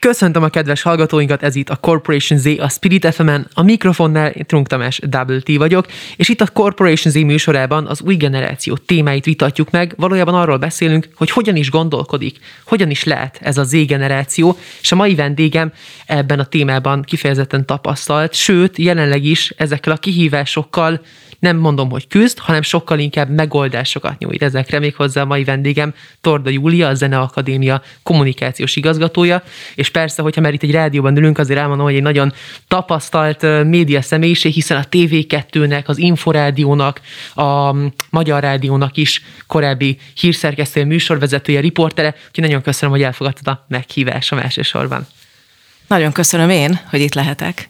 Köszöntöm a kedves hallgatóinkat, ez itt a Corporation Z, a Spirit fm a mikrofonnál Trunk Tamás Double T vagyok, és itt a Corporation Z műsorában az új generáció témáit vitatjuk meg, valójában arról beszélünk, hogy hogyan is gondolkodik, hogyan is lehet ez a Z generáció, és a mai vendégem ebben a témában kifejezetten tapasztalt, sőt, jelenleg is ezekkel a kihívásokkal nem mondom, hogy küzd, hanem sokkal inkább megoldásokat nyújt ezekre. Méghozzá a mai vendégem Torda Júlia, a Zeneakadémia kommunikációs igazgatója, és persze, hogyha már itt egy rádióban ülünk, azért elmondom, hogy egy nagyon tapasztalt média személyiség, hiszen a TV2-nek, az Inforádiónak, a Magyar Rádiónak is korábbi hírszerkesztője, műsorvezetője, riportere, úgyhogy nagyon köszönöm, hogy elfogadtad a meghívásom elsősorban. Nagyon köszönöm én, hogy itt lehetek.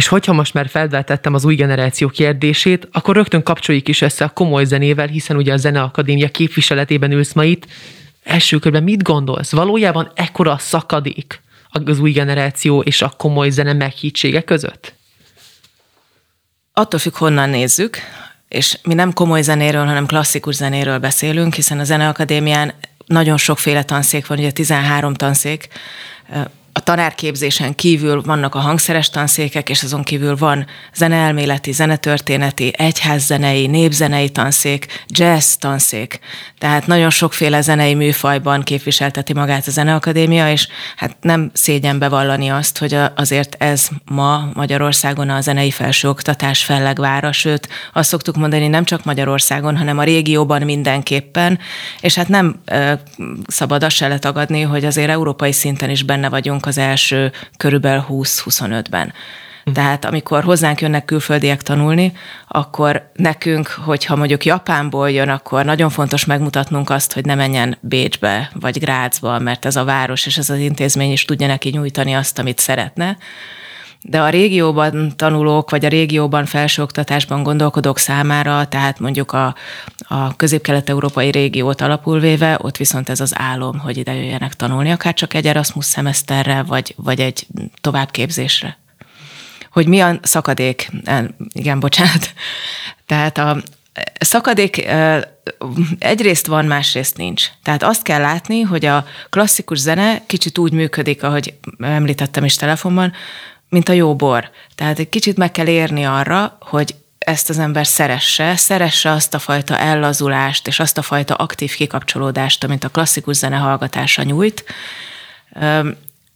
És hogyha most már felvetettem az új generáció kérdését, akkor rögtön kapcsoljuk is össze a komoly zenével, hiszen ugye a Zeneakadémia képviseletében ülsz ma itt. Első körben mit gondolsz? Valójában ekkora a szakadék az új generáció és a komoly zene meghittsége között? Attól függ, honnan nézzük, és mi nem komoly zenéről, hanem klasszikus zenéről beszélünk, hiszen a Zeneakadémián nagyon sokféle tanszék van, ugye 13 tanszék, a tanárképzésen kívül vannak a hangszeres tanszékek, és azon kívül van zeneelméleti, zenetörténeti, egyházzenei, népzenei tanszék, jazz tanszék. Tehát nagyon sokféle zenei műfajban képviselteti magát a Zeneakadémia, és hát nem szégyen bevallani azt, hogy azért ez ma Magyarországon a zenei felsőoktatás fellegvára, sőt azt szoktuk mondani nem csak Magyarországon, hanem a régióban mindenképpen, és hát nem szabad azt se letagadni, hogy azért európai szinten is benne vagyunk az első körülbelül 20-25-ben. Hm. Tehát amikor hozzánk jönnek külföldiek tanulni, akkor nekünk, hogyha mondjuk Japánból jön, akkor nagyon fontos megmutatnunk azt, hogy ne menjen Bécsbe vagy Grácsba, mert ez a város és ez az intézmény is tudja neki nyújtani azt, amit szeretne. De a régióban tanulók, vagy a régióban felsőoktatásban gondolkodók számára, tehát mondjuk a, a közép-kelet-európai régiót alapul véve, ott viszont ez az álom, hogy ide jöjjenek tanulni, akár csak egy Erasmus szemeszterre, vagy, vagy egy továbbképzésre. Hogy mi a szakadék? Igen, bocsánat. Tehát a szakadék egyrészt van, másrészt nincs. Tehát azt kell látni, hogy a klasszikus zene kicsit úgy működik, ahogy említettem is telefonban, mint a jó bor. Tehát egy kicsit meg kell érni arra, hogy ezt az ember szeresse, szeresse azt a fajta ellazulást és azt a fajta aktív kikapcsolódást, amit a klasszikus zene hallgatása nyújt.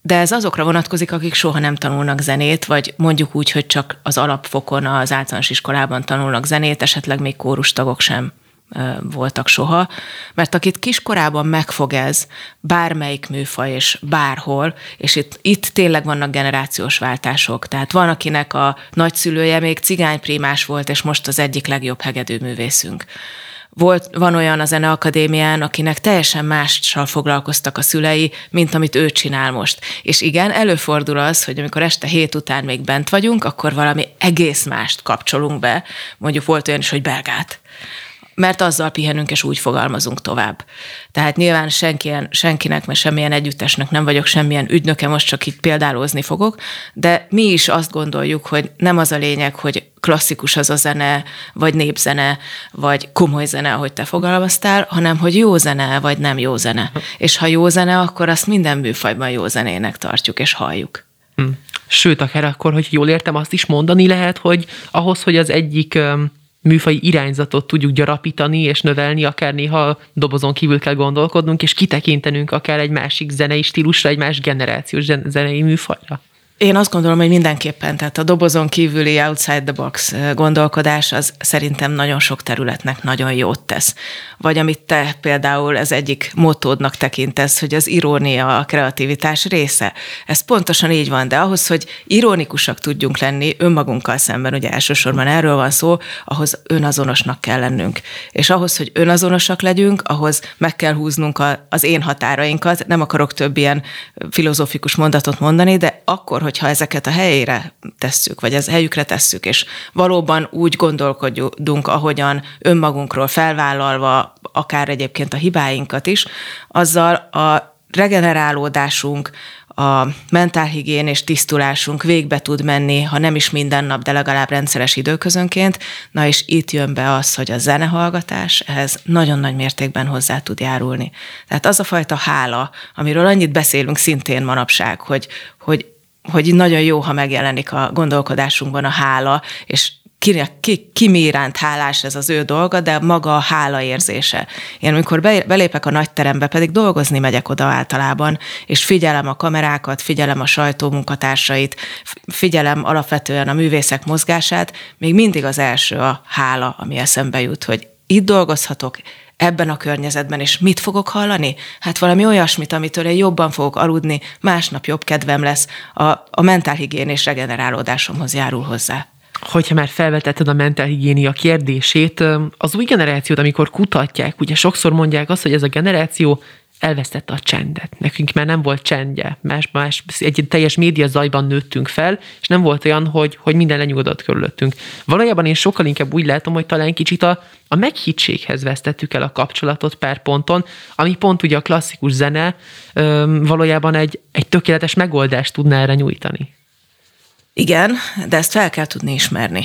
De ez azokra vonatkozik, akik soha nem tanulnak zenét, vagy mondjuk úgy, hogy csak az alapfokon, az általános iskolában tanulnak zenét, esetleg még kórustagok sem voltak soha, mert akit kiskorában megfog ez, bármelyik műfaj és bárhol, és itt, itt tényleg vannak generációs váltások. Tehát van, akinek a nagyszülője még cigányprímás volt, és most az egyik legjobb hegedű művészünk. Volt, van olyan a Zeneakadémián, akinek teljesen mással foglalkoztak a szülei, mint amit ő csinál most. És igen, előfordul az, hogy amikor este hét után még bent vagyunk, akkor valami egész mást kapcsolunk be. Mondjuk volt olyan is, hogy belgát mert azzal pihenünk, és úgy fogalmazunk tovább. Tehát nyilván senkien, senkinek, mert semmilyen együttesnek nem vagyok semmilyen ügynöke, most csak itt példálozni fogok, de mi is azt gondoljuk, hogy nem az a lényeg, hogy klasszikus az a zene, vagy népzene, vagy komoly zene, ahogy te fogalmaztál, hanem hogy jó zene, vagy nem jó zene. És ha jó zene, akkor azt minden műfajban jó zenének tartjuk, és halljuk. Hm. Sőt, akár akkor, hogy jól értem, azt is mondani lehet, hogy ahhoz, hogy az egyik műfai irányzatot tudjuk gyarapítani és növelni, akár néha dobozon kívül kell gondolkodnunk, és kitekintenünk akár egy másik zenei stílusra, egy más generációs zenei műfajra. Én azt gondolom, hogy mindenképpen, tehát a dobozon kívüli outside the box gondolkodás az szerintem nagyon sok területnek nagyon jót tesz. Vagy amit te például ez egyik motódnak tekintesz, hogy az irónia a kreativitás része. Ez pontosan így van, de ahhoz, hogy ironikusak tudjunk lenni önmagunkkal szemben, ugye elsősorban erről van szó, ahhoz önazonosnak kell lennünk. És ahhoz, hogy önazonosak legyünk, ahhoz meg kell húznunk a, az én határainkat. Nem akarok több ilyen filozófikus mondatot mondani, de akkor, hogy hogyha ezeket a helyére tesszük, vagy ez helyükre tesszük, és valóban úgy gondolkodunk, ahogyan önmagunkról felvállalva, akár egyébként a hibáinkat is, azzal a regenerálódásunk, a mentálhigién és tisztulásunk végbe tud menni, ha nem is minden nap, de legalább rendszeres időközönként. Na és itt jön be az, hogy a zenehallgatás ehhez nagyon nagy mértékben hozzá tud járulni. Tehát az a fajta hála, amiről annyit beszélünk szintén manapság, hogy, hogy hogy nagyon jó, ha megjelenik a gondolkodásunkban a hála, és ki, ki, ki mi hálás ez az ő dolga, de maga a hála érzése. Én amikor belépek a nagy terembe, pedig dolgozni megyek oda általában, és figyelem a kamerákat, figyelem a sajtó munkatársait, figyelem alapvetően a művészek mozgását, még mindig az első a hála, ami eszembe jut, hogy itt dolgozhatok, ebben a környezetben, és mit fogok hallani? Hát valami olyasmit, amitől én jobban fogok aludni, másnap jobb kedvem lesz, a, a mentálhigién és regenerálódásomhoz járul hozzá hogyha már felvetetted a mentálhigiénia kérdését, az új generációt, amikor kutatják, ugye sokszor mondják azt, hogy ez a generáció elvesztette a csendet. Nekünk már nem volt csendje, más, más, egy teljes média zajban nőttünk fel, és nem volt olyan, hogy, hogy minden lenyugodott körülöttünk. Valójában én sokkal inkább úgy látom, hogy talán kicsit a, a meghittséghez vesztettük el a kapcsolatot per ponton, ami pont ugye a klasszikus zene valójában egy, egy tökéletes megoldást tudná erre nyújtani. Igen, de ezt fel kell tudni ismerni.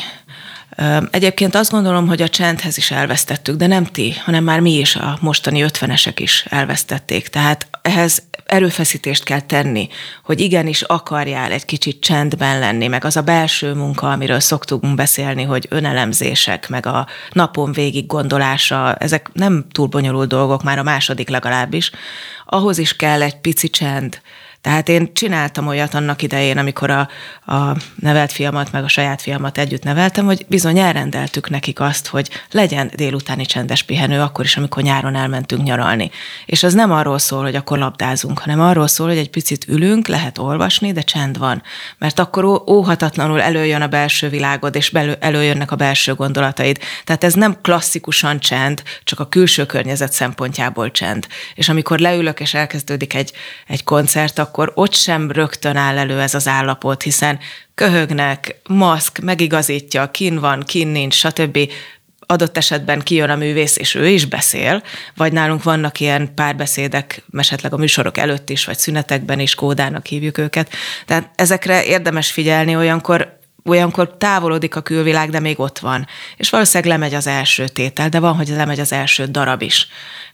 Egyébként azt gondolom, hogy a csendhez is elvesztettük, de nem ti, hanem már mi is, a mostani ötvenesek is elvesztették. Tehát ehhez erőfeszítést kell tenni, hogy igenis akarjál egy kicsit csendben lenni, meg az a belső munka, amiről szoktunk beszélni, hogy önelemzések, meg a napon végig gondolása, ezek nem túl bonyolult dolgok, már a második legalábbis. Ahhoz is kell egy pici csend, tehát én csináltam olyat annak idején, amikor a, a nevelt fiamat, meg a saját fiamat együtt neveltem, hogy bizony elrendeltük nekik azt, hogy legyen délutáni csendes pihenő, akkor is, amikor nyáron elmentünk nyaralni. És az nem arról szól, hogy akkor labdázunk, hanem arról szól, hogy egy picit ülünk, lehet olvasni, de csend van. Mert akkor óhatatlanul előjön a belső világod, és belő, előjönnek a belső gondolataid. Tehát ez nem klasszikusan csend, csak a külső környezet szempontjából csend. És amikor leülök, és elkezdődik egy, egy koncert, akkor ott sem rögtön áll elő ez az állapot, hiszen köhögnek, maszk, megigazítja, kin van, kin nincs, stb adott esetben kijön a művész, és ő is beszél, vagy nálunk vannak ilyen párbeszédek, esetleg a műsorok előtt is, vagy szünetekben is, kódának hívjuk őket. Tehát ezekre érdemes figyelni, olyankor olyankor távolodik a külvilág, de még ott van. És valószínűleg lemegy az első tétel, de van, hogy lemegy az első darab is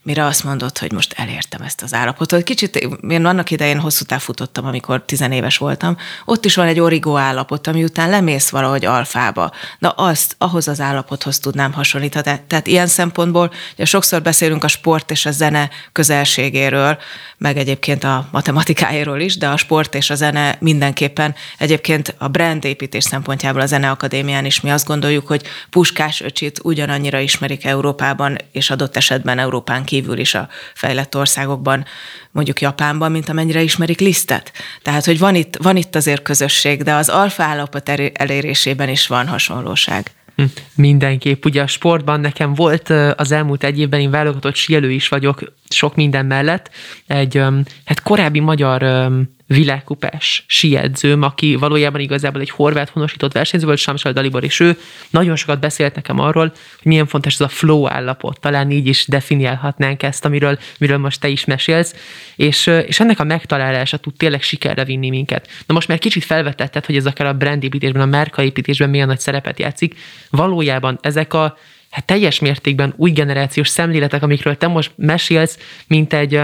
mire azt mondod, hogy most elértem ezt az állapotot. Kicsit én annak idején hosszú táv futottam, amikor tizenéves voltam, ott is van egy origó állapot, ami után lemész valahogy alfába. Na azt, ahhoz az állapothoz tudnám hasonlítani. Tehát ilyen szempontból, ugye sokszor beszélünk a sport és a zene közelségéről, meg egyébként a matematikájáról is, de a sport és a zene mindenképpen egyébként a brandépítés szempontjából a Zeneakadémián is mi azt gondoljuk, hogy Puskás öcsit ugyanannyira ismerik Európában, és adott esetben Európán kívül is a fejlett országokban, mondjuk Japánban, mint amennyire ismerik Lisztet. Tehát, hogy van itt, van itt azért közösség, de az alfa állapot elérésében is van hasonlóság. Hm, mindenképp. Ugye a sportban nekem volt az elmúlt egy évben, én válogatott síelő is vagyok sok minden mellett. Egy hát korábbi magyar világkupás siedzőm, aki valójában igazából egy horvát honosított versenyző volt, Samsal Dalibor, és ő nagyon sokat beszélt nekem arról, hogy milyen fontos ez a flow állapot, talán így is definiálhatnánk ezt, amiről, amiről most te is mesélsz, és, és ennek a megtalálása tud tényleg sikerre vinni minket. Na most már kicsit felvetetted, hogy ez akár a brandépítésben, a márkaépítésben milyen nagy szerepet játszik. Valójában ezek a hát teljes mértékben új generációs szemléletek, amikről te most mesélsz, mint egy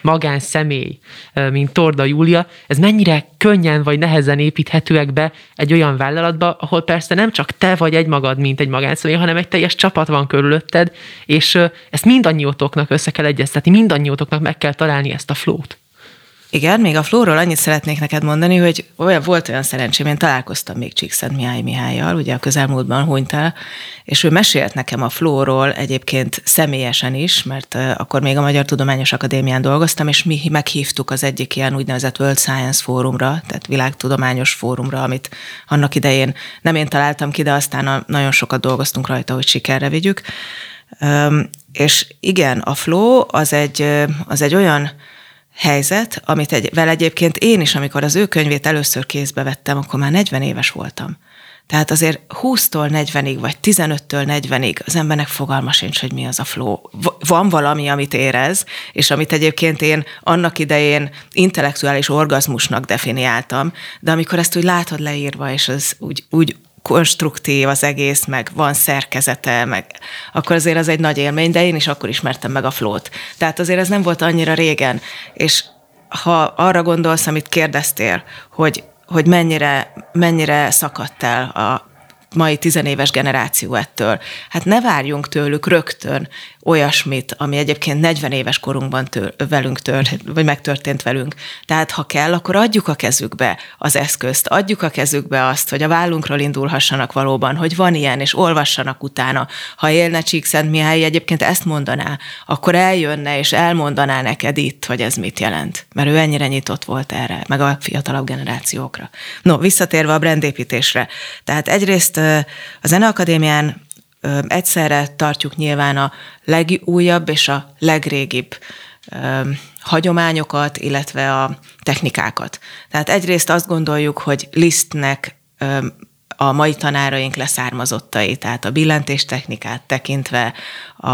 magán személy, mint Torda Júlia, ez mennyire könnyen vagy nehezen építhetőek be egy olyan vállalatba, ahol persze nem csak te vagy egy magad, mint egy magánszemély, hanem egy teljes csapat van körülötted, és ezt mindannyiótoknak össze kell egyeztetni, mindannyiótoknak meg kell találni ezt a flót. Igen, még a Flóról annyit szeretnék neked mondani, hogy olyan, volt olyan szerencsém, én találkoztam még Csíkszent Mihály Mihályjal, ugye a közelmúltban hunyt el, és ő mesélt nekem a Flóról egyébként személyesen is, mert akkor még a Magyar Tudományos Akadémián dolgoztam, és mi meghívtuk az egyik ilyen úgynevezett World Science Fórumra, tehát világtudományos fórumra, amit annak idején nem én találtam ki, de aztán nagyon sokat dolgoztunk rajta, hogy sikerre vigyük. És igen, a flow az egy, az egy olyan helyzet, amit egy, vel egyébként én is, amikor az ő könyvét először kézbe vettem, akkor már 40 éves voltam. Tehát azért 20-tól 40-ig, vagy 15-től 40-ig az embernek fogalma sincs, hogy mi az a flow. Van valami, amit érez, és amit egyébként én annak idején intellektuális orgazmusnak definiáltam, de amikor ezt úgy látod leírva, és az úgy, úgy konstruktív az egész, meg van szerkezete, meg akkor azért az egy nagy élmény, de én is akkor ismertem meg a flót. Tehát azért ez nem volt annyira régen, és ha arra gondolsz, amit kérdeztél, hogy hogy mennyire, mennyire szakadt el a mai tizenéves generáció ettől. Hát ne várjunk tőlük rögtön olyasmit, ami egyébként 40 éves korunkban tör, velünk tört, vagy megtörtént velünk. Tehát ha kell, akkor adjuk a kezükbe az eszközt, adjuk a kezükbe azt, hogy a vállunkról indulhassanak valóban, hogy van ilyen, és olvassanak utána. Ha élne Csíkszent Mihály egyébként ezt mondaná, akkor eljönne és elmondaná neked itt, hogy ez mit jelent. Mert ő ennyire nyitott volt erre, meg a fiatalabb generációkra. No, visszatérve a brandépítésre. Tehát egyrészt a Zeneakadémián egyszerre tartjuk nyilván a legújabb és a legrégibb hagyományokat, illetve a technikákat. Tehát egyrészt azt gondoljuk, hogy Lisztnek a mai tanáraink leszármazottai, tehát a billentéstechnikát tekintve, a,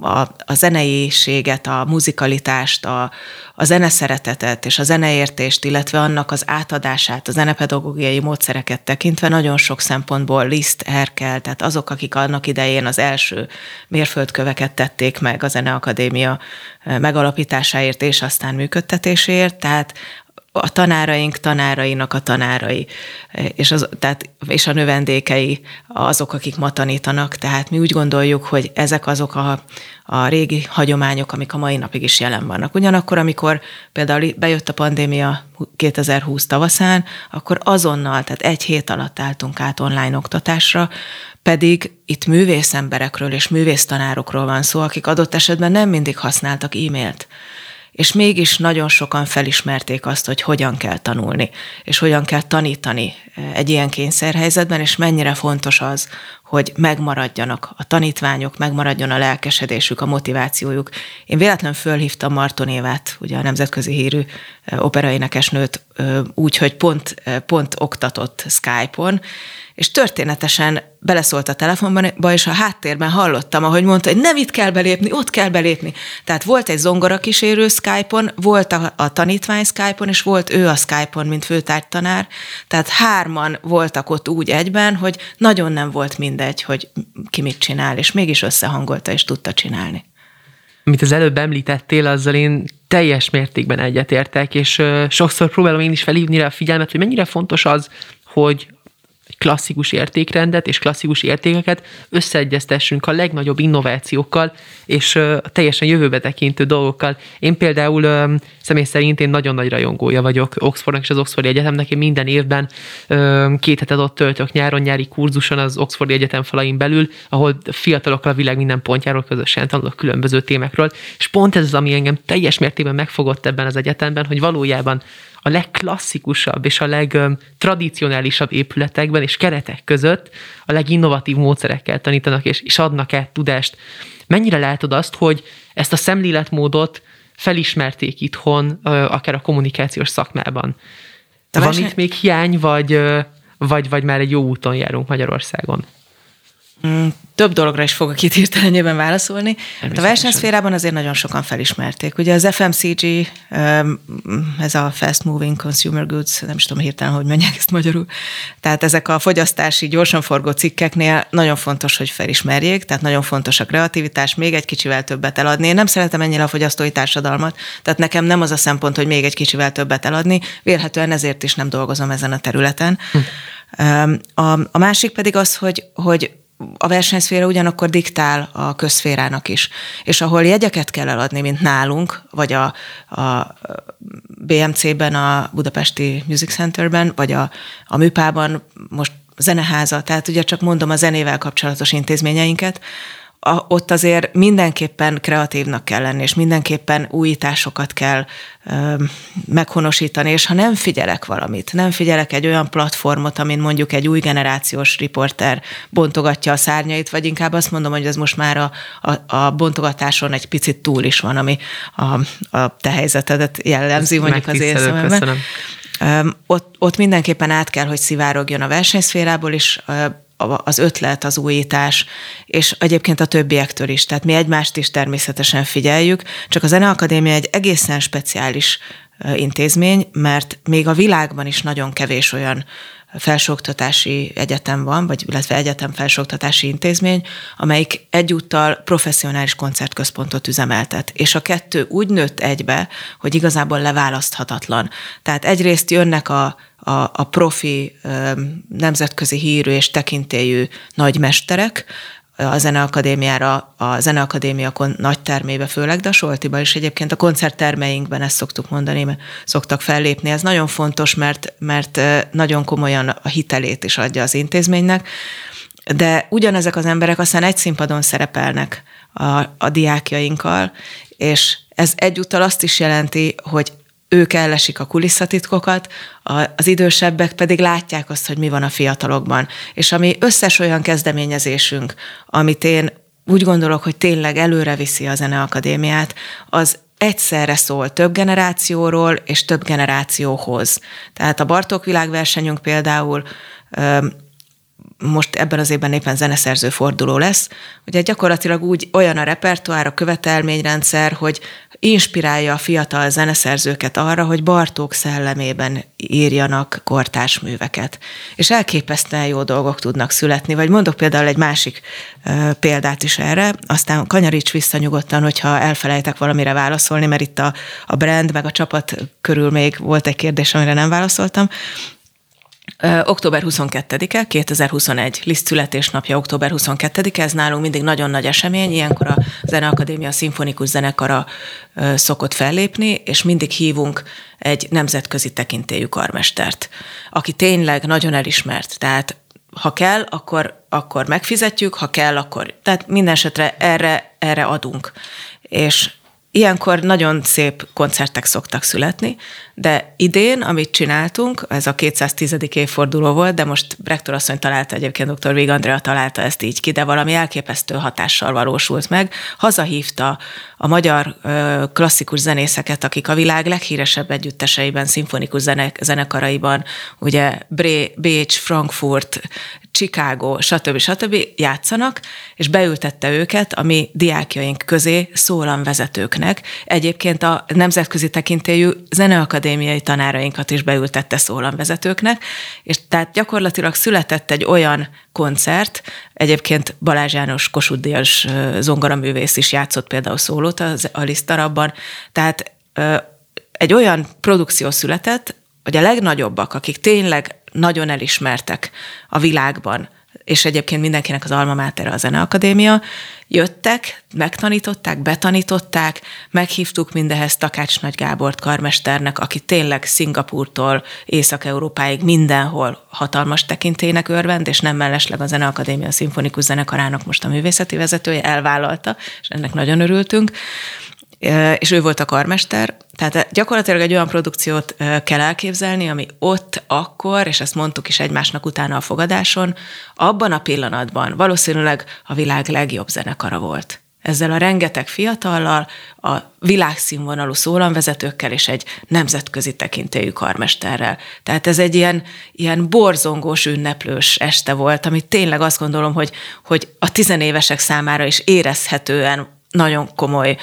a, a zeneiséget, a muzikalitást, a, a zeneszeretetet és a zeneértést, illetve annak az átadását, a zenepedagógiai módszereket tekintve nagyon sok szempontból Liszt, Herkel, tehát azok, akik annak idején az első mérföldköveket tették meg a Zeneakadémia megalapításáért és aztán működtetéséért, tehát a tanáraink tanárainak a tanárai, és, az, tehát, és a növendékei azok, akik ma tanítanak. Tehát mi úgy gondoljuk, hogy ezek azok a, a régi hagyományok, amik a mai napig is jelen vannak. Ugyanakkor, amikor például bejött a pandémia 2020 tavaszán, akkor azonnal, tehát egy hét alatt álltunk át online oktatásra, pedig itt művészemberekről és művésztanárokról van szó, akik adott esetben nem mindig használtak e-mailt és mégis nagyon sokan felismerték azt, hogy hogyan kell tanulni, és hogyan kell tanítani eh, egy ilyen kényszerhelyzetben, és mennyire fontos az, hogy megmaradjanak a tanítványok, megmaradjon a lelkesedésük, a motivációjuk. Én véletlenül fölhívtam Marton Évát, ugye a nemzetközi hírű eh, operaénekesnőt, eh, úgy, hogy pont, pont oktatott Skype-on, és történetesen beleszólt a telefonba, és a háttérben hallottam, ahogy mondta, hogy nem itt kell belépni, ott kell belépni. Tehát volt egy zongora kísérő Skype-on, volt a, a tanítvány Skype-on, és volt ő a Skype-on, mint főtártanár. Tehát hárman voltak ott úgy egyben, hogy nagyon nem volt mindegy, hogy ki mit csinál, és mégis összehangolta, és tudta csinálni. Amit az előbb említettél, azzal én teljes mértékben egyetértek, és sokszor próbálom én is felhívni rá a figyelmet, hogy mennyire fontos az, hogy klasszikus értékrendet és klasszikus értékeket összeegyeztessünk a legnagyobb innovációkkal és teljesen jövőbe tekintő dolgokkal. Én például személy szerint én nagyon nagy rajongója vagyok Oxfordnak és az Oxfordi Egyetemnek. Én minden évben két hetet ott töltök nyáron nyári kurzuson az Oxfordi Egyetem falain belül, ahol fiatalokkal a világ minden pontjáról közösen tanulok különböző témákról. És pont ez az, ami engem teljes mértékben megfogott ebben az egyetemben, hogy valójában a legklasszikusabb és a legtradicionálisabb épületekben és keretek között a leginnovatív módszerekkel tanítanak és, és adnak át tudást. Mennyire látod azt, hogy ezt a szemléletmódot felismerték itthon, akár a kommunikációs szakmában? Van itt még hiány, vagy, vagy, vagy már egy jó úton járunk Magyarországon? Mm, több dologra is fogok itt hirtelenjében válaszolni. Hát a versenyszférában azért nagyon sokan felismerték. Ugye az FMCG, ez a Fast Moving Consumer Goods, nem is tudom hirtelen, hogy mondják ezt magyarul. Tehát ezek a fogyasztási, gyorsan forgó cikkeknél nagyon fontos, hogy felismerjék, tehát nagyon fontos a kreativitás, még egy kicsivel többet eladni. Én nem szeretem ennyire a fogyasztói társadalmat, tehát nekem nem az a szempont, hogy még egy kicsivel többet eladni, vélhetően ezért is nem dolgozom ezen a területen. Hm. A, a másik pedig az, hogy, hogy a versenyszféra ugyanakkor diktál a közszférának is. És ahol jegyeket kell eladni, mint nálunk, vagy a, a BMC-ben, a Budapesti Music Centerben, vagy a, a Műpában, most zeneháza, tehát ugye csak mondom a zenével kapcsolatos intézményeinket, a, ott azért mindenképpen kreatívnak kell lenni, és mindenképpen újításokat kell ö, meghonosítani, és ha nem figyelek valamit, nem figyelek egy olyan platformot, amin mondjuk egy új generációs riporter bontogatja a szárnyait, vagy inkább azt mondom, hogy ez most már a, a, a bontogatáson egy picit túl is van, ami a, a te helyzetedet jellemzi, mondjuk az észememben. Ott, ott mindenképpen át kell, hogy szivárogjon a versenyszférából is az ötlet, az újítás, és egyébként a többiektől is. Tehát mi egymást is természetesen figyeljük, csak a Zeneakadémia egy egészen speciális intézmény, mert még a világban is nagyon kevés olyan felsőoktatási egyetem van, vagy illetve egyetem felsőoktatási intézmény, amelyik egyúttal professzionális koncertközpontot üzemeltet. És a kettő úgy nőtt egybe, hogy igazából leválaszthatatlan. Tehát egyrészt jönnek a, a, a profi, nemzetközi hírű és tekintélyű nagymesterek, a Zeneakadémiára, a Zeneakadémia nagy termébe főleg, de a Soltiba is egyébként a koncerttermeinkben ezt szoktuk mondani, mert szoktak fellépni. Ez nagyon fontos, mert, mert nagyon komolyan a hitelét is adja az intézménynek, de ugyanezek az emberek aztán egy színpadon szerepelnek a, a diákjainkkal, és ez egyúttal azt is jelenti, hogy ők ellesik a kulisszatitkokat, az idősebbek pedig látják azt, hogy mi van a fiatalokban. És ami összes olyan kezdeményezésünk, amit én úgy gondolok, hogy tényleg előre viszi a Zeneakadémiát, az egyszerre szól több generációról és több generációhoz. Tehát a Bartók világversenyünk például most ebben az évben éppen zeneszerző forduló lesz, ugye gyakorlatilag úgy olyan a repertoár, a követelményrendszer, hogy inspirálja a fiatal zeneszerzőket arra, hogy Bartók szellemében írjanak kortárs műveket. És elképesztően jó dolgok tudnak születni, vagy mondok például egy másik uh, példát is erre, aztán kanyaríts vissza nyugodtan, hogyha elfelejtek valamire válaszolni, mert itt a, a brand meg a csapat körül még volt egy kérdés, amire nem válaszoltam. Október 22-e, 2021, Liszt születésnapja október 22-e, ez nálunk mindig nagyon nagy esemény, ilyenkor a Zeneakadémia Szimfonikus Zenekara szokott fellépni, és mindig hívunk egy nemzetközi tekintélyű karmestert, aki tényleg nagyon elismert, tehát ha kell, akkor, akkor megfizetjük, ha kell, akkor, tehát minden esetre erre, erre adunk. És Ilyenkor nagyon szép koncertek szoktak születni, de idén, amit csináltunk, ez a 210. évforduló volt, de most rektor asszony találta egyébként, dr. Vég Andrea találta ezt így ki, de valami elképesztő hatással valósult meg. Hazahívta a magyar klasszikus zenészeket, akik a világ leghíresebb együtteseiben, szimfonikus zenek, zenekaraiban, ugye Bécs, Frankfurt, Chicago, stb. stb. játszanak, és beültette őket a mi diákjaink közé szólamvezetőknek. Egyébként a nemzetközi tekintélyű zeneakadémiai tanárainkat is beültette szólamvezetőknek, és tehát gyakorlatilag született egy olyan koncert, egyébként Balázs János Kossuth Díjas zongoraművész is játszott például szólót a Lisztarabban, tehát egy olyan produkció született, hogy a legnagyobbak, akik tényleg nagyon elismertek a világban, és egyébként mindenkinek az alma mater a Zeneakadémia, jöttek, megtanították, betanították, meghívtuk mindehez Takács Nagy Gábort karmesternek, aki tényleg Szingapurtól Észak-Európáig mindenhol hatalmas tekintének örvend, és nem mellesleg a Zeneakadémia Szimfonikus Zenekarának most a művészeti vezetője elvállalta, és ennek nagyon örültünk és ő volt a karmester, tehát gyakorlatilag egy olyan produkciót kell elképzelni, ami ott, akkor, és ezt mondtuk is egymásnak utána a fogadáson, abban a pillanatban valószínűleg a világ legjobb zenekara volt. Ezzel a rengeteg fiatallal, a világszínvonalú szólamvezetőkkel és egy nemzetközi tekintélyű karmesterrel. Tehát ez egy ilyen, ilyen borzongós, ünneplős este volt, amit tényleg azt gondolom, hogy, hogy a tizenévesek számára is érezhetően nagyon komoly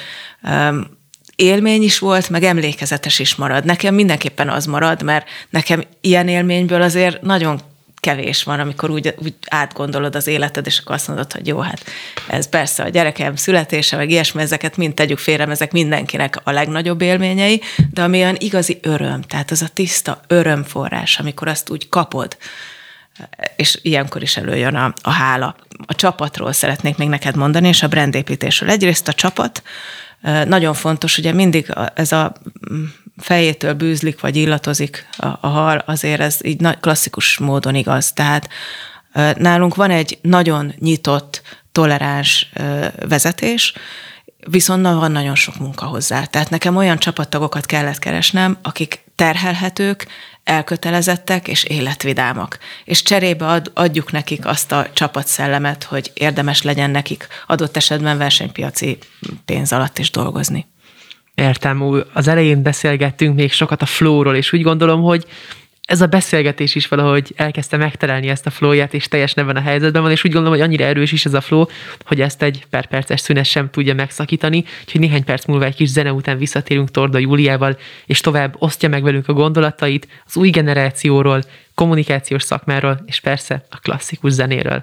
élmény is volt, meg emlékezetes is marad. Nekem mindenképpen az marad, mert nekem ilyen élményből azért nagyon kevés van, amikor úgy, úgy átgondolod az életed, és akkor azt mondod, hogy jó, hát ez persze a gyerekem születése, meg ilyesmi, ezeket mind tegyük félre, ezek mindenkinek a legnagyobb élményei, de ami olyan igazi öröm, tehát az a tiszta örömforrás, amikor azt úgy kapod, és ilyenkor is előjön a, a hála. A csapatról szeretnék még neked mondani, és a brandépítésről. Egyrészt a csapat, nagyon fontos, ugye mindig ez a mm, fejétől bűzlik, vagy illatozik a, a hal, azért ez így klasszikus módon igaz. Tehát nálunk van egy nagyon nyitott, toleráns vezetés, viszont van nagyon sok munka hozzá. Tehát nekem olyan csapattagokat kellett keresnem, akik terhelhetők, elkötelezettek és életvidámak. És cserébe ad, adjuk nekik azt a csapatszellemet, hogy érdemes legyen nekik adott esetben versenypiaci pénz alatt is dolgozni. Értem, az elején beszélgettünk még sokat a flóról, és úgy gondolom, hogy ez a beszélgetés is valahogy elkezdte megtalálni ezt a flóját, és teljes ebben a helyzetben van, és úgy gondolom, hogy annyira erős is ez a flow, hogy ezt egy per perces szünet sem tudja megszakítani, úgyhogy néhány perc múlva egy kis zene után visszatérünk Torda Júliával, és tovább osztja meg velünk a gondolatait az új generációról, kommunikációs szakmáról, és persze a klasszikus zenéről.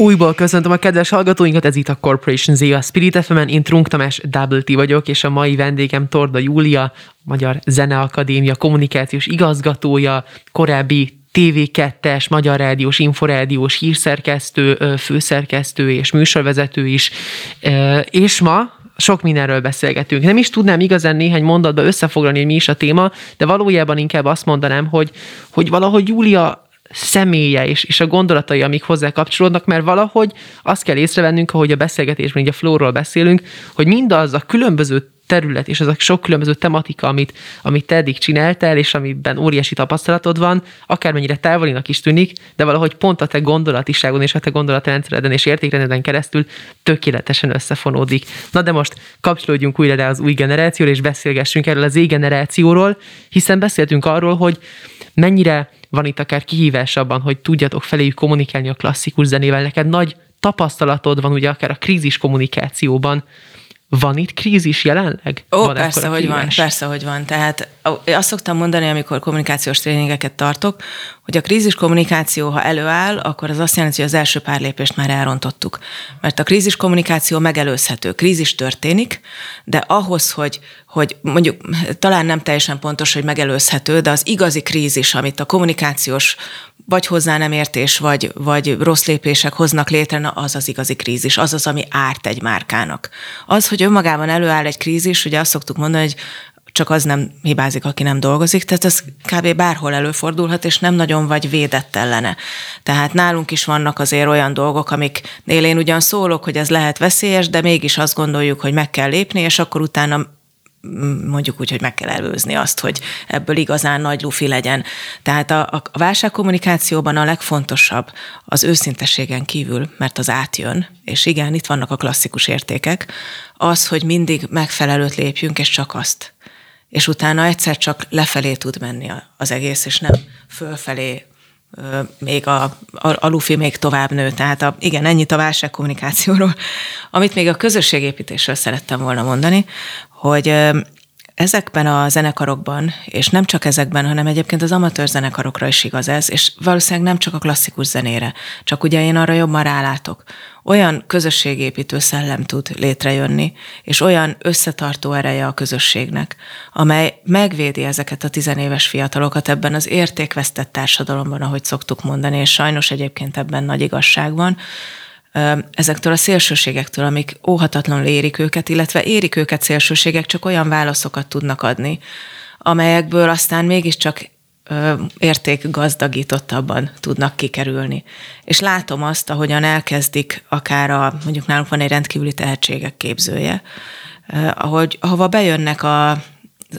Újból köszöntöm a kedves hallgatóinkat, ez itt a Corporation Z, a Spirit fm én Trunk Tamás Double T vagyok, és a mai vendégem Torda Júlia, Magyar Zeneakadémia kommunikációs igazgatója, korábbi TV2-es, Magyar Rádiós, Inforádiós hírszerkesztő, főszerkesztő és műsorvezető is. És ma sok mindenről beszélgetünk. Nem is tudnám igazán néhány mondatba összefoglalni, hogy mi is a téma, de valójában inkább azt mondanám, hogy, hogy valahogy Júlia személye és, és a gondolatai, amik hozzá kapcsolódnak, mert valahogy azt kell észrevennünk, ahogy a beszélgetésben, így a flóról beszélünk, hogy mindaz a különböző terület, és az a sok különböző tematika, amit, amit te eddig csináltál, és amiben óriási tapasztalatod van, akármennyire távolinak is tűnik, de valahogy pont a te gondolatiságon és a te gondolatrendszereden és értékrendeden keresztül tökéletesen összefonódik. Na de most kapcsolódjunk újra rá az új generációra, és beszélgessünk erről az Z-generációról, hiszen beszéltünk arról, hogy mennyire van itt akár kihívás abban, hogy tudjatok feléjük kommunikálni a klasszikus zenével. Neked nagy tapasztalatod van ugye akár a krízis kommunikációban, van itt krízis jelenleg? Ó, van persze, hogy van, persze, hogy van. Tehát azt szoktam mondani, amikor kommunikációs tréningeket tartok, hogy a krízis kommunikáció, ha előáll, akkor az azt jelenti, hogy az első pár lépést már elrontottuk. Mert a krízis kommunikáció megelőzhető. Krízis történik, de ahhoz, hogy, hogy mondjuk talán nem teljesen pontos, hogy megelőzhető, de az igazi krízis, amit a kommunikációs vagy hozzá nem értés, vagy, vagy rossz lépések hoznak létre, na az az igazi krízis, az az, ami árt egy márkának. Az, hogy önmagában előáll egy krízis, ugye azt szoktuk mondani, hogy csak az nem hibázik, aki nem dolgozik, tehát ez kb. bárhol előfordulhat, és nem nagyon vagy védett ellene. Tehát nálunk is vannak azért olyan dolgok, amiknél én ugyan szólok, hogy ez lehet veszélyes, de mégis azt gondoljuk, hogy meg kell lépni, és akkor utána mondjuk úgy, hogy meg kell előzni azt, hogy ebből igazán nagy lufi legyen. Tehát a, a válságkommunikációban a legfontosabb az őszintességen kívül, mert az átjön, és igen, itt vannak a klasszikus értékek, az, hogy mindig megfelelőt lépjünk, és csak azt. És utána egyszer csak lefelé tud menni az egész, és nem fölfelé még a, a, a lufi még tovább nő. Tehát a, igen, ennyit a válságkommunikációról. Amit még a közösségépítésről szerettem volna mondani, hogy ezekben a zenekarokban, és nem csak ezekben, hanem egyébként az amatőr zenekarokra is igaz ez, és valószínűleg nem csak a klasszikus zenére, csak ugye én arra jobban rálátok. Olyan közösségépítő szellem tud létrejönni, és olyan összetartó ereje a közösségnek, amely megvédi ezeket a tizenéves fiatalokat ebben az értékvesztett társadalomban, ahogy szoktuk mondani, és sajnos egyébként ebben nagy igazság van, ezektől a szélsőségektől, amik óhatatlanul érik őket, illetve érik őket szélsőségek, csak olyan válaszokat tudnak adni, amelyekből aztán mégiscsak értékgazdagítottabban tudnak kikerülni. És látom azt, ahogyan elkezdik, akár a, mondjuk nálunk van egy rendkívüli tehetségek képzője, ahogy, ahova bejönnek a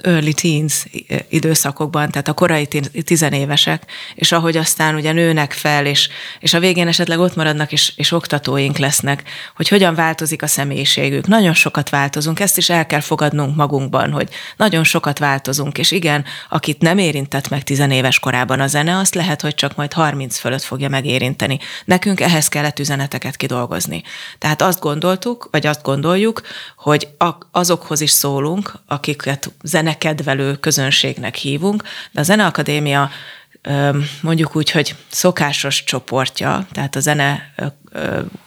early teens időszakokban, tehát a korai tizenévesek, és ahogy aztán ugye nőnek fel, és, és a végén esetleg ott maradnak, és, és oktatóink lesznek, hogy hogyan változik a személyiségük. Nagyon sokat változunk, ezt is el kell fogadnunk magunkban, hogy nagyon sokat változunk, és igen, akit nem érintett meg tizenéves korában a zene, azt lehet, hogy csak majd 30 fölött fogja megérinteni. Nekünk ehhez kellett üzeneteket kidolgozni. Tehát azt gondoltuk, vagy azt gondoljuk, hogy azokhoz is szólunk, akiket zenekedvelő közönségnek hívunk, de a Zeneakadémia mondjuk úgy, hogy szokásos csoportja, tehát a zene,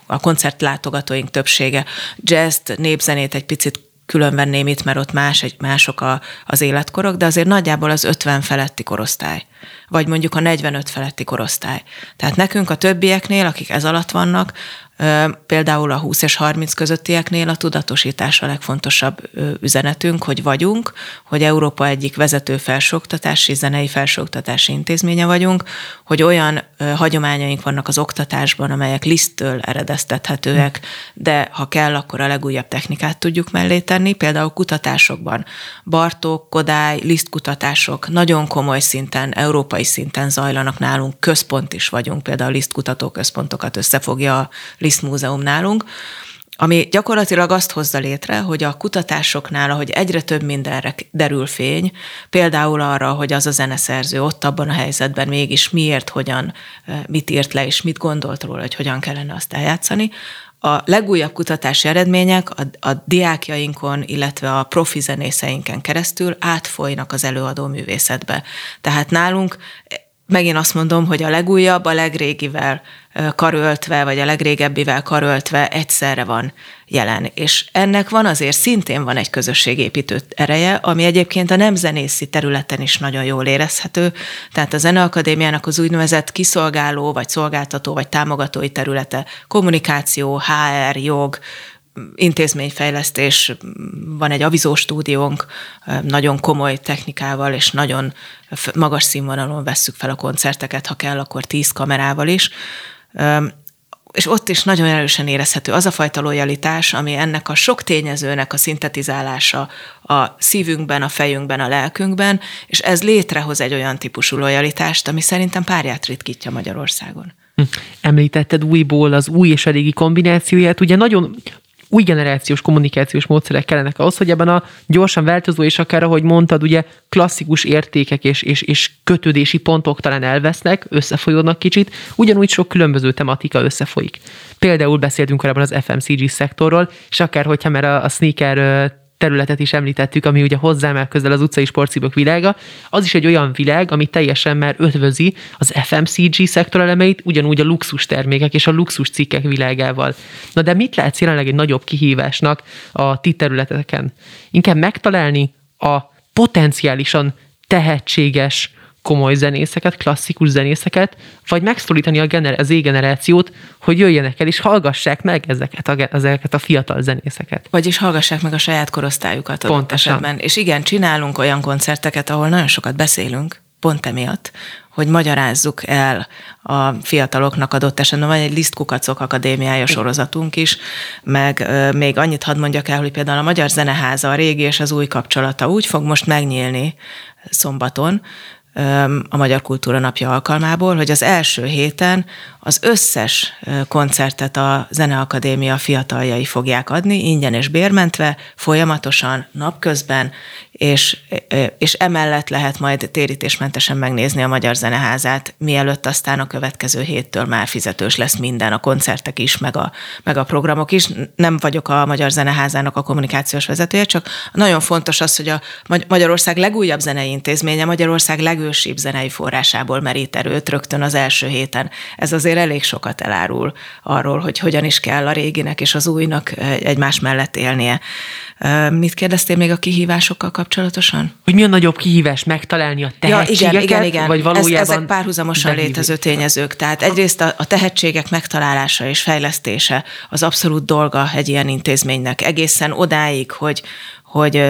a koncertlátogatóink többsége jazz népzenét egy picit külön venném itt, mert ott más, egy, mások a, az életkorok, de azért nagyjából az 50 feletti korosztály, vagy mondjuk a 45 feletti korosztály. Tehát nekünk a többieknél, akik ez alatt vannak, Például a 20 és 30 közöttieknél a tudatosítás a legfontosabb üzenetünk, hogy vagyunk, hogy Európa egyik vezető felsőoktatási, zenei felsőoktatási intézménye vagyunk, hogy olyan hagyományaink vannak az oktatásban, amelyek liszttől eredeztethetőek, de ha kell, akkor a legújabb technikát tudjuk mellé tenni. Például kutatásokban Bartók, Kodály, lisztkutatások nagyon komoly szinten, európai szinten zajlanak nálunk, központ is vagyunk, például a lisztkutató központokat összefogja a Liszt Múzeum nálunk, ami gyakorlatilag azt hozza létre, hogy a kutatásoknál, ahogy egyre több mindenre derül fény, például arra, hogy az a zeneszerző ott abban a helyzetben mégis miért, hogyan, mit írt le, és mit gondolt róla, hogy hogyan kellene azt eljátszani, a legújabb kutatási eredmények a, a diákjainkon, illetve a profi zenészeinken keresztül átfolynak az előadó művészetbe. Tehát nálunk megint azt mondom, hogy a legújabb a legrégivel karöltve, vagy a legrégebbivel karöltve egyszerre van jelen. És ennek van azért szintén van egy közösségépítő ereje, ami egyébként a nemzenészi területen is nagyon jól érezhető. Tehát a Zeneakadémiának az úgynevezett kiszolgáló, vagy szolgáltató, vagy támogatói területe, kommunikáció, HR, jog, intézményfejlesztés, van egy avizó stúdiónk, nagyon komoly technikával és nagyon magas színvonalon vesszük fel a koncerteket, ha kell, akkor tíz kamerával is. És ott is nagyon erősen érezhető az a fajta lojalitás, ami ennek a sok tényezőnek a szintetizálása a szívünkben, a fejünkben, a lelkünkben, és ez létrehoz egy olyan típusú lojalitást, ami szerintem párját ritkítja Magyarországon. Hm. Említetted újból az új és a régi kombinációját. Ugye nagyon új generációs kommunikációs módszerek kellenek ahhoz, hogy ebben a gyorsan változó és akár, ahogy mondtad, ugye klasszikus értékek és, és, és kötődési pontok talán elvesznek, összefolyódnak kicsit, ugyanúgy sok különböző tematika összefolyik. Például beszéltünk korábban az FMCG szektorról, és akár hogyha már a, a sneaker területet is említettük, ami ugye hozzám el közel az utcai sportcipők világa, az is egy olyan világ, ami teljesen már ötvözi az FMCG szektor elemeit, ugyanúgy a luxus termékek és a luxus cikkek világával. Na de mit látsz jelenleg egy nagyobb kihívásnak a ti területeken? Inkább megtalálni a potenciálisan tehetséges komoly zenészeket, klasszikus zenészeket, vagy megszólítani a gener- az égenerációt, hogy jöjjenek el és hallgassák meg ezeket a, ezeket a fiatal zenészeket. Vagyis hallgassák meg a saját korosztályukat Pontosan. esetben. És igen, csinálunk olyan koncerteket, ahol nagyon sokat beszélünk, pont emiatt, hogy magyarázzuk el a fiataloknak adott esetben. Van egy Liszt Kukacok Akadémiája sorozatunk is, meg még annyit hadd mondjak el, hogy például a Magyar Zeneháza, a régi és az új kapcsolata úgy fog most megnyílni szombaton, a Magyar Kultúra Napja alkalmából, hogy az első héten az összes koncertet a Zeneakadémia fiataljai fogják adni, ingyen és bérmentve, folyamatosan, napközben, és, és emellett lehet majd térítésmentesen megnézni a Magyar Zeneházát, mielőtt aztán a következő héttől már fizetős lesz minden, a koncertek is, meg a, meg a programok is. Nem vagyok a Magyar Zeneházának a kommunikációs vezetője, csak nagyon fontos az, hogy a Magyarország legújabb zenei intézménye, Magyarország legősibb zenei forrásából merít erőt rögtön az első héten. Ez azért elég sokat elárul arról, hogy hogyan is kell a réginek és az újnak egymás mellett élnie. Mit kérdeztél még a kihívásokkal kapcsolatosan? Hogy mi a nagyobb kihívás megtalálni a tehetségeket? Ja, igen, igen, igen. Vagy valójában Ez, ezek párhuzamosan behívjuk. létező tényezők. Tehát egyrészt a, a tehetségek megtalálása és fejlesztése az abszolút dolga egy ilyen intézménynek. Egészen odáig, hogy, hogy,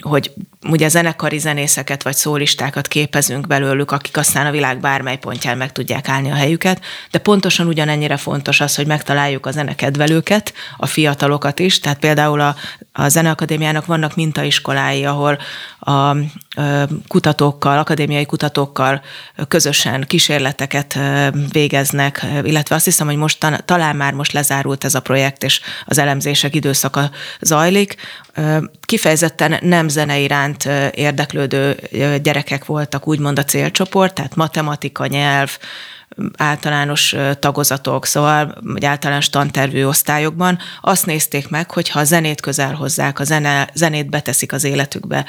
hogy ugye zenekari zenészeket vagy szólistákat képezünk belőlük, akik aztán a világ bármely pontján meg tudják állni a helyüket, de pontosan ugyanennyire fontos az, hogy megtaláljuk a zenekedvelőket, a fiatalokat is, tehát például a, a Zeneakadémiának vannak mintaiskolái, ahol a kutatókkal, akadémiai kutatókkal közösen kísérleteket végeznek, illetve azt hiszem, hogy most talán már most lezárult ez a projekt, és az elemzések időszaka zajlik. Kifejezetten nem zene iránt érdeklődő gyerekek voltak úgymond a célcsoport, tehát matematika, nyelv, általános tagozatok, szóval vagy általános tantervű osztályokban azt nézték meg, hogy ha a zenét közel hozzák, a zene, zenét beteszik az életükbe,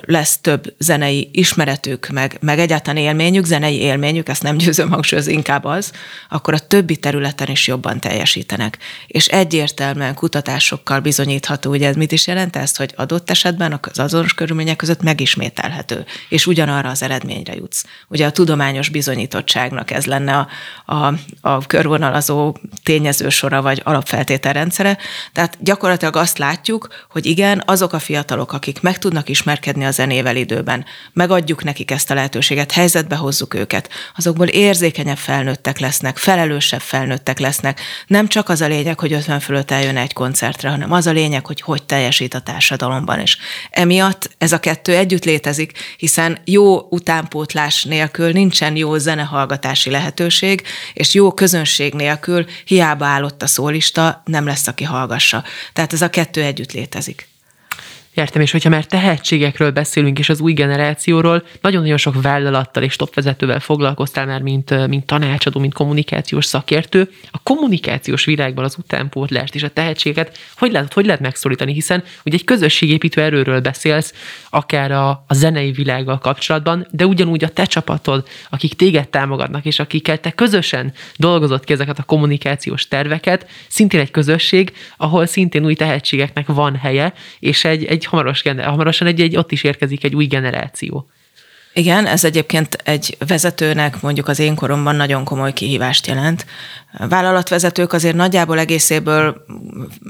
lesz több zenei ismeretük, meg, meg egyáltalán élményük, zenei élményük, ezt nem győzöm hangsúlyozni, inkább az, akkor a többi területen is jobban teljesítenek. És egyértelműen kutatásokkal bizonyítható, ugye ez mit is jelent ezt, hogy adott esetben az azonos körülmények között megismételhető, és ugyanarra az eredményre jutsz. Ugye a tudományos bizonyítottságnak ez lenne a, a, a körvonalazó tényezősora vagy alapfeltételrendszere. Tehát gyakorlatilag azt látjuk, hogy igen, azok a fiatalok, akik meg tudnak ismerkedni a zenével időben, megadjuk nekik ezt a lehetőséget, helyzetbe hozzuk őket, azokból érzékenyebb felnőttek lesznek, felelősebb felnőttek lesznek. Nem csak az a lényeg, hogy 50 fölött eljön egy koncertre, hanem az a lényeg, hogy hogy teljesít a társadalomban is. Emiatt ez a kettő együtt létezik, hiszen jó utánpótlás nélkül nincsen jó zenehallgatási lehetőség, és jó közönség nélkül hiába állott a szólista, nem lesz, aki hallgassa. Tehát ez a kettő együtt létezik. Értem, és hogyha már tehetségekről beszélünk, és az új generációról, nagyon-nagyon sok vállalattal és topvezetővel foglalkoztál már, mint, mint tanácsadó, mint kommunikációs szakértő. A kommunikációs világban az utánpótlást és a tehetséget hogy lehet, hogy lehet megszólítani, hiszen ugye egy közösségépítő erőről beszélsz, akár a, a zenei világgal kapcsolatban, de ugyanúgy a te csapatod, akik téged támogatnak, és akikkel te közösen dolgozott ki ezeket a kommunikációs terveket, szintén egy közösség, ahol szintén új tehetségeknek van helye, és egy, egy hamaros, hamarosan egy, egy, ott is érkezik egy új generáció. Igen, ez egyébként egy vezetőnek mondjuk az én koromban nagyon komoly kihívást jelent. Vállalatvezetők azért nagyjából egészéből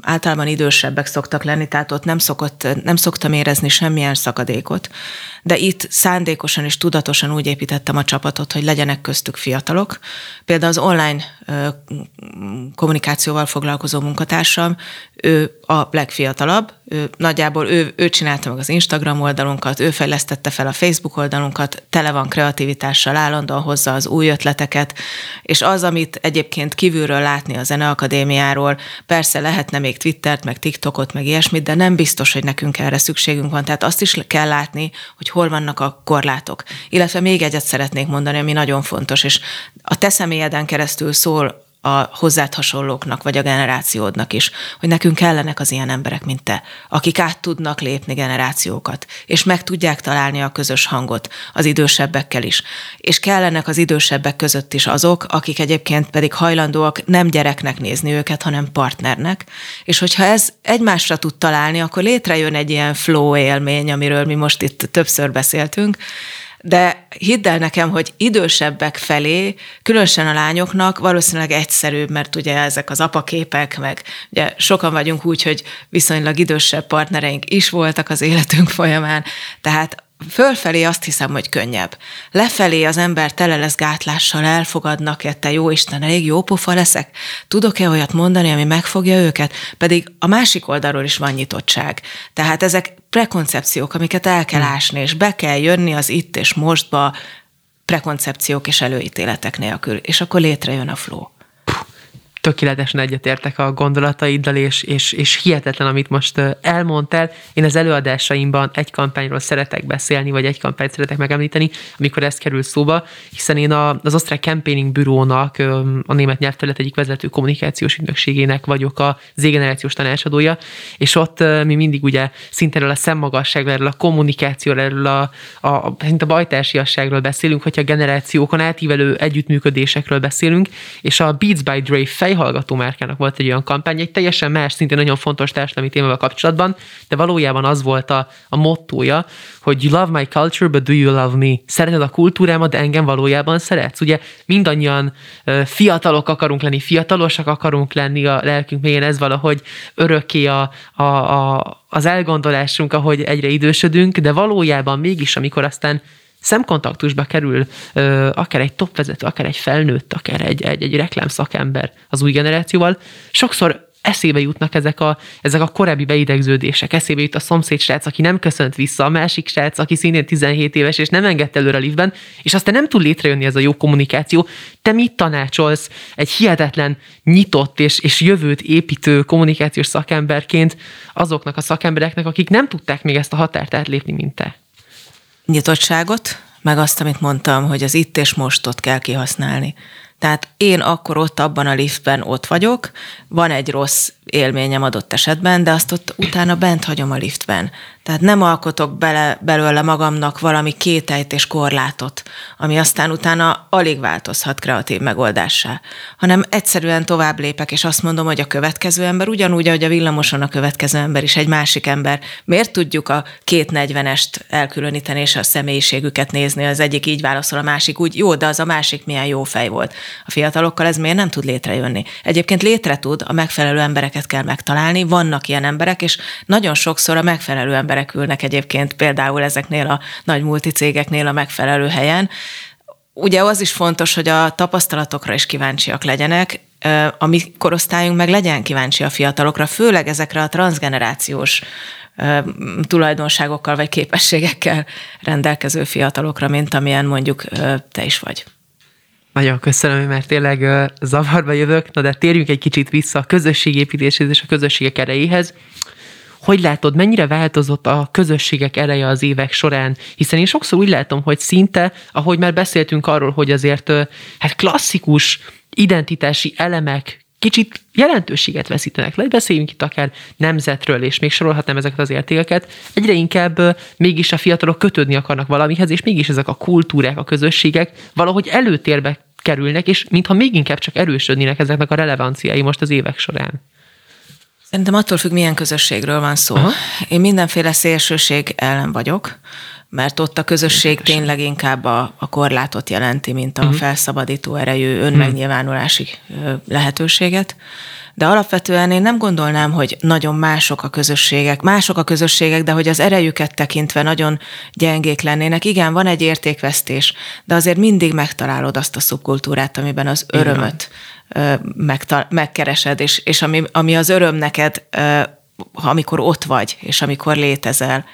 általában idősebbek szoktak lenni, tehát ott nem, szokott, nem szoktam érezni semmilyen szakadékot. De itt szándékosan és tudatosan úgy építettem a csapatot, hogy legyenek köztük fiatalok. Például az online kommunikációval foglalkozó munkatársam, ő a legfiatalabb, ő, nagyjából ő, ő csinálta meg az Instagram oldalunkat, ő fejlesztette fel a Facebook oldalunkat, tele van kreativitással, állandóan hozza az új ötleteket, és az, amit egyébként kívülről látni a Zeneakadémiáról, persze lehetne még Twittert, meg TikTokot, meg ilyesmit, de nem biztos, hogy nekünk erre szükségünk van. Tehát azt is kell látni, hogy hol vannak a korlátok. Illetve még egyet szeretnék mondani, ami nagyon fontos, és a te személyeden keresztül szól a hozzád hasonlóknak, vagy a generációdnak is, hogy nekünk kellenek az ilyen emberek, mint te, akik át tudnak lépni generációkat, és meg tudják találni a közös hangot az idősebbekkel is. És kellenek az idősebbek között is azok, akik egyébként pedig hajlandóak nem gyereknek nézni őket, hanem partnernek. És hogyha ez egymásra tud találni, akkor létrejön egy ilyen flow élmény, amiről mi most itt többször beszéltünk, de hidd el nekem, hogy idősebbek felé, különösen a lányoknak valószínűleg egyszerűbb, mert ugye ezek az apaképek, meg ugye sokan vagyunk úgy, hogy viszonylag idősebb partnereink is voltak az életünk folyamán, tehát fölfelé azt hiszem, hogy könnyebb. Lefelé az ember tele lesz gátlással, elfogadnak-e, te jó Isten, elég jó pofa leszek? Tudok-e olyat mondani, ami megfogja őket? Pedig a másik oldalról is van nyitottság. Tehát ezek prekoncepciók, amiket el kell hmm. ásni, és be kell jönni az itt és mostba prekoncepciók és előítéletek nélkül, és akkor létrejön a flow tökéletesen egyetértek a gondolataiddal, és, és, és hihetetlen, amit most elmondtál. Én az előadásaimban egy kampányról szeretek beszélni, vagy egy kampányt szeretek megemlíteni, amikor ez kerül szóba, hiszen én az osztrák campaigning bürónak, a német nyelvterület egyik vezető kommunikációs ügynökségének vagyok a Z-generációs tanácsadója, és ott mi mindig ugye szinte a szemmagasságról, erről a kommunikációról, erről a, a, a, a bajtársiasságról beszélünk, hogyha generációkon átívelő együttműködésekről beszélünk, és a Beats by Dre fejhallgató márkának volt egy olyan kampány, egy teljesen más, szintén nagyon fontos társadalmi témával kapcsolatban, de valójában az volt a, a mottója, hogy you love my culture, but do you love me? Szereted a kultúrámat, de engem valójában szeretsz. Ugye mindannyian fiatalok akarunk lenni, fiatalosak akarunk lenni a lelkünk mélyen, ez valahogy örökké a, a, a, az elgondolásunk, ahogy egyre idősödünk, de valójában mégis, amikor aztán szemkontaktusba kerül ö, akár egy topvezető, akár egy felnőtt, akár egy, egy, egy reklámszakember az új generációval, sokszor eszébe jutnak ezek a, ezek a korábbi beidegződések. Eszébe jut a szomszéd srác, aki nem köszönt vissza, a másik srác, aki szintén 17 éves, és nem engedte előre a liftben, és aztán nem tud létrejönni ez a jó kommunikáció. Te mit tanácsolsz egy hihetetlen, nyitott és, és jövőt építő kommunikációs szakemberként azoknak a szakembereknek, akik nem tudták még ezt a határt átlépni, mint te? Nyitottságot, meg azt, amit mondtam, hogy az itt és mostot kell kihasználni. Tehát én akkor ott abban a liftben ott vagyok, van egy rossz élményem adott esetben, de azt ott utána bent hagyom a liftben. Tehát nem alkotok bele, belőle magamnak valami kételyt és korlátot, ami aztán utána alig változhat kreatív megoldásá, hanem egyszerűen tovább lépek, és azt mondom, hogy a következő ember ugyanúgy, ahogy a villamoson a következő ember is egy másik ember. Miért tudjuk a két negyvenest elkülöníteni és a személyiségüket nézni? Az egyik így válaszol, a másik úgy, jó, de az a másik milyen jó fej volt. A fiatalokkal ez miért nem tud létrejönni? Egyébként létre tud, a megfelelő embereket kell megtalálni, vannak ilyen emberek, és nagyon sokszor a megfelelő emberek ülnek egyébként például ezeknél a nagy multicégeknél a megfelelő helyen. Ugye az is fontos, hogy a tapasztalatokra is kíváncsiak legyenek, a mi korosztályunk meg legyen kíváncsi a fiatalokra, főleg ezekre a transgenerációs tulajdonságokkal vagy képességekkel rendelkező fiatalokra, mint amilyen mondjuk te is vagy. Nagyon köszönöm, mert tényleg zavarba jövök. Na de térjünk egy kicsit vissza a közösségépítéshez és a közösségek erejéhez. Hogy látod, mennyire változott a közösségek ereje az évek során? Hiszen én sokszor úgy látom, hogy szinte, ahogy már beszéltünk arról, hogy azért hát klasszikus identitási elemek kicsit jelentőséget veszítenek le, beszéljünk itt akár nemzetről, és még sorolhatnám ezeket az értékeket, egyre inkább mégis a fiatalok kötődni akarnak valamihez, és mégis ezek a kultúrák, a közösségek valahogy előtérbe kerülnek, és mintha még inkább csak erősödnének ezeknek a relevanciái most az évek során. Szerintem attól függ, milyen közösségről van szó. Aha. Én mindenféle szélsőség ellen vagyok, mert ott a közösség tényleg inkább a, a korlátot jelenti, mint a uh-huh. felszabadító erejű önmegnyilvánulási uh-huh. lehetőséget. De alapvetően én nem gondolnám, hogy nagyon mások a közösségek, mások a közösségek, de hogy az erejüket tekintve nagyon gyengék lennének. Igen, van egy értékvesztés, de azért mindig megtalálod azt a szubkultúrát, amiben az örömöt megtal- megkeresed, és, és ami, ami az öröm neked, amikor ott vagy, és amikor létezel.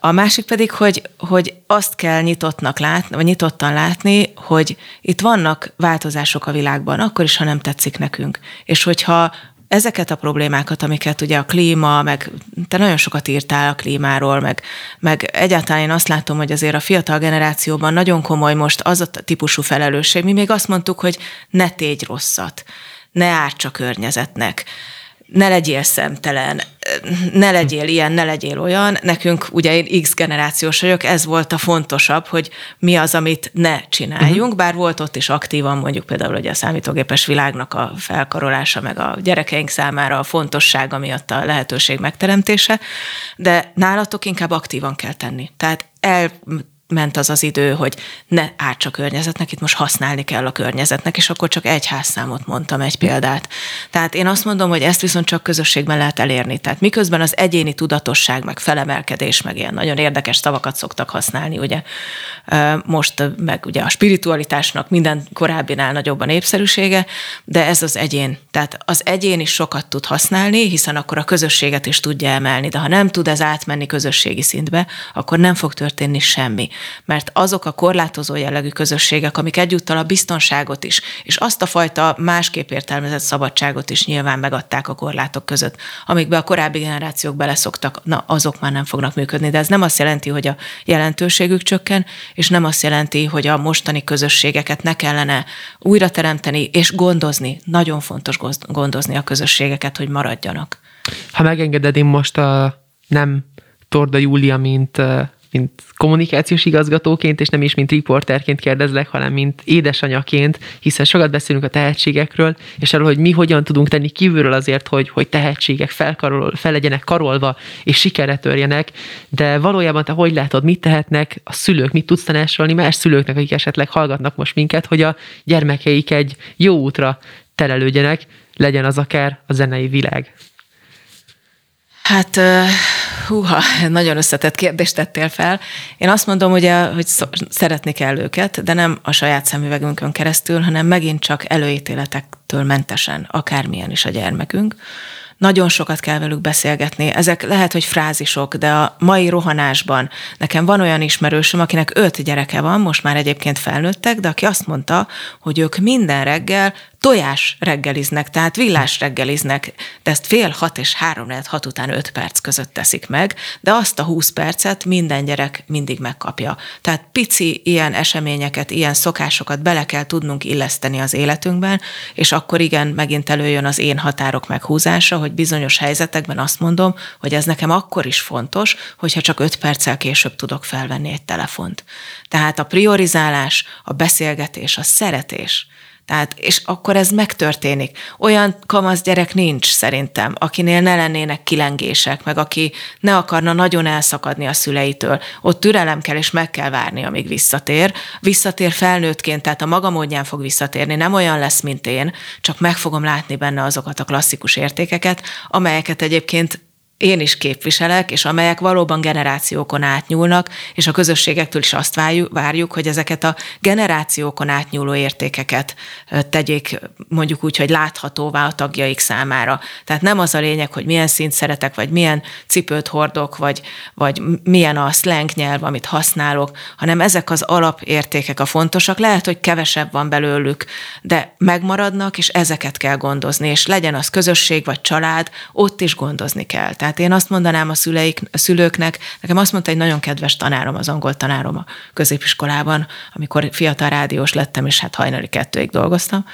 A másik pedig, hogy, hogy azt kell nyitottnak látni, vagy nyitottan látni, hogy itt vannak változások a világban, akkor is, ha nem tetszik nekünk. És hogyha ezeket a problémákat, amiket ugye a klíma, meg te nagyon sokat írtál a klímáról, meg, meg egyáltalán én azt látom, hogy azért a fiatal generációban nagyon komoly most az a típusú felelősség. Mi még azt mondtuk, hogy ne tégy rosszat, ne árts a környezetnek ne legyél szemtelen, ne legyél ilyen, ne legyél olyan. Nekünk, ugye én X generációs vagyok, ez volt a fontosabb, hogy mi az, amit ne csináljunk, uh-huh. bár volt ott is aktívan mondjuk például ugye a számítógépes világnak a felkarolása, meg a gyerekeink számára a fontossága miatt a lehetőség megteremtése, de nálatok inkább aktívan kell tenni. Tehát el ment az az idő, hogy ne árts a környezetnek, itt most használni kell a környezetnek, és akkor csak egy házszámot mondtam, egy példát. Tehát én azt mondom, hogy ezt viszont csak közösségben lehet elérni. Tehát miközben az egyéni tudatosság, meg felemelkedés, meg ilyen nagyon érdekes szavakat szoktak használni, ugye most meg ugye a spiritualitásnak minden korábbinál nagyobb a népszerűsége, de ez az egyén. Tehát az egyén is sokat tud használni, hiszen akkor a közösséget is tudja emelni, de ha nem tud ez átmenni közösségi szintbe, akkor nem fog történni semmi mert azok a korlátozó jellegű közösségek, amik egyúttal a biztonságot is, és azt a fajta másképp értelmezett szabadságot is nyilván megadták a korlátok között, amikbe a korábbi generációk beleszoktak, na azok már nem fognak működni. De ez nem azt jelenti, hogy a jelentőségük csökken, és nem azt jelenti, hogy a mostani közösségeket ne kellene újra teremteni és gondozni. Nagyon fontos gondozni a közösségeket, hogy maradjanak. Ha megengeded, én most a nem Torda Júlia, mint mint kommunikációs igazgatóként, és nem is mint riporterként kérdezlek, hanem mint édesanyaként, hiszen sokat beszélünk a tehetségekről, és arról, hogy mi hogyan tudunk tenni kívülről azért, hogy, hogy tehetségek felkarol, fel legyenek karolva, és sikere törjenek, de valójában te hogy látod, mit tehetnek a szülők, mit tudsz tanácsolni más szülőknek, akik esetleg hallgatnak most minket, hogy a gyermekeik egy jó útra terelődjenek, legyen az akár a zenei világ. Hát húha, nagyon összetett kérdést tettél fel. Én azt mondom, ugye, hogy szeretni kell őket, de nem a saját szemüvegünkön keresztül, hanem megint csak előítéletektől mentesen, akármilyen is a gyermekünk. Nagyon sokat kell velük beszélgetni. Ezek lehet, hogy frázisok, de a mai rohanásban nekem van olyan ismerősöm, akinek öt gyereke van, most már egyébként felnőttek, de aki azt mondta, hogy ők minden reggel tojás reggeliznek, tehát villás reggeliznek, de ezt fél hat és három lehet hat után öt perc között teszik meg, de azt a húsz percet minden gyerek mindig megkapja. Tehát pici ilyen eseményeket, ilyen szokásokat bele kell tudnunk illeszteni az életünkben, és akkor igen, megint előjön az én határok meghúzása, hogy bizonyos helyzetekben azt mondom, hogy ez nekem akkor is fontos, hogyha csak öt perccel később tudok felvenni egy telefont. Tehát a priorizálás, a beszélgetés, a szeretés, tehát, és akkor ez megtörténik. Olyan kamasz gyerek nincs szerintem, akinél ne lennének kilengések, meg aki ne akarna nagyon elszakadni a szüleitől. Ott türelem kell, és meg kell várni, amíg visszatér. Visszatér felnőttként, tehát a maga módján fog visszatérni, nem olyan lesz, mint én, csak meg fogom látni benne azokat a klasszikus értékeket, amelyeket egyébként én is képviselek, és amelyek valóban generációkon átnyúlnak, és a közösségektől is azt várjuk, hogy ezeket a generációkon átnyúló értékeket tegyék mondjuk úgy, hogy láthatóvá a tagjaik számára. Tehát nem az a lényeg, hogy milyen szint szeretek, vagy milyen cipőt hordok, vagy, vagy milyen a slang nyelv, amit használok, hanem ezek az alapértékek a fontosak. Lehet, hogy kevesebb van belőlük, de megmaradnak, és ezeket kell gondozni, és legyen az közösség vagy család, ott is gondozni kell. Tehát én azt mondanám a, szüleik, a szülőknek, nekem azt mondta egy nagyon kedves tanárom, az angol tanárom a középiskolában, amikor fiatal rádiós lettem, és hát hajnali kettőig dolgoztam,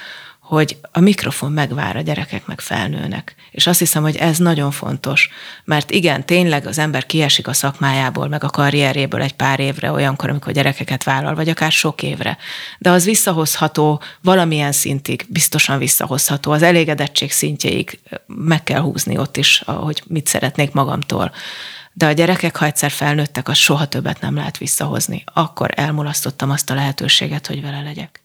hogy a mikrofon megvár a gyerekek meg felnőnek. És azt hiszem, hogy ez nagyon fontos, mert igen, tényleg az ember kiesik a szakmájából, meg a karrieréből egy pár évre, olyankor, amikor gyerekeket vállal, vagy akár sok évre. De az visszahozható valamilyen szintig, biztosan visszahozható. Az elégedettség szintjéig meg kell húzni ott is, hogy mit szeretnék magamtól. De a gyerekek, ha egyszer felnőttek, az soha többet nem lehet visszahozni. Akkor elmulasztottam azt a lehetőséget, hogy vele legyek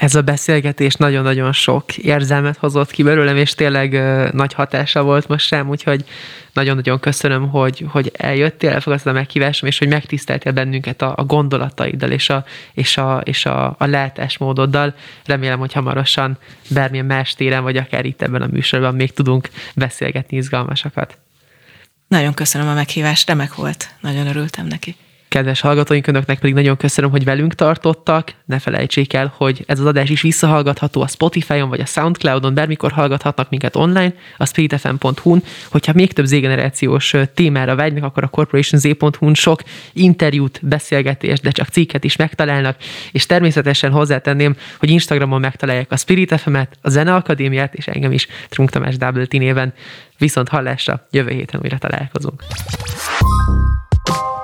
ez a beszélgetés nagyon-nagyon sok érzelmet hozott ki belőlem, és tényleg uh, nagy hatása volt most sem, úgyhogy nagyon-nagyon köszönöm, hogy, hogy eljöttél, elfogadtad a meghívásom, és hogy megtiszteltél bennünket a, a gondolataiddal és a, és a, és a, a leltásmódoddal. Remélem, hogy hamarosan bármilyen más téren, vagy akár itt ebben a műsorban még tudunk beszélgetni izgalmasakat. Nagyon köszönöm a meghívást, remek volt. Nagyon örültem neki. Kedves hallgatóink, önöknek pedig nagyon köszönöm, hogy velünk tartottak. Ne felejtsék el, hogy ez az adás is visszahallgatható a Spotify-on vagy a Soundcloud-on, bármikor hallgathatnak minket online, a spiritfm.hu-n. Hogyha még több z-generációs témára vágynak, akkor a corporationz.hu-n sok interjút, beszélgetést, de csak cikket is megtalálnak, és természetesen hozzátenném, hogy Instagramon megtalálják a Spirit FM-et, a Zeneakadémiát, és engem is Trunk Tamás Double néven. Viszont hallásra, jövő héten újra találkozunk.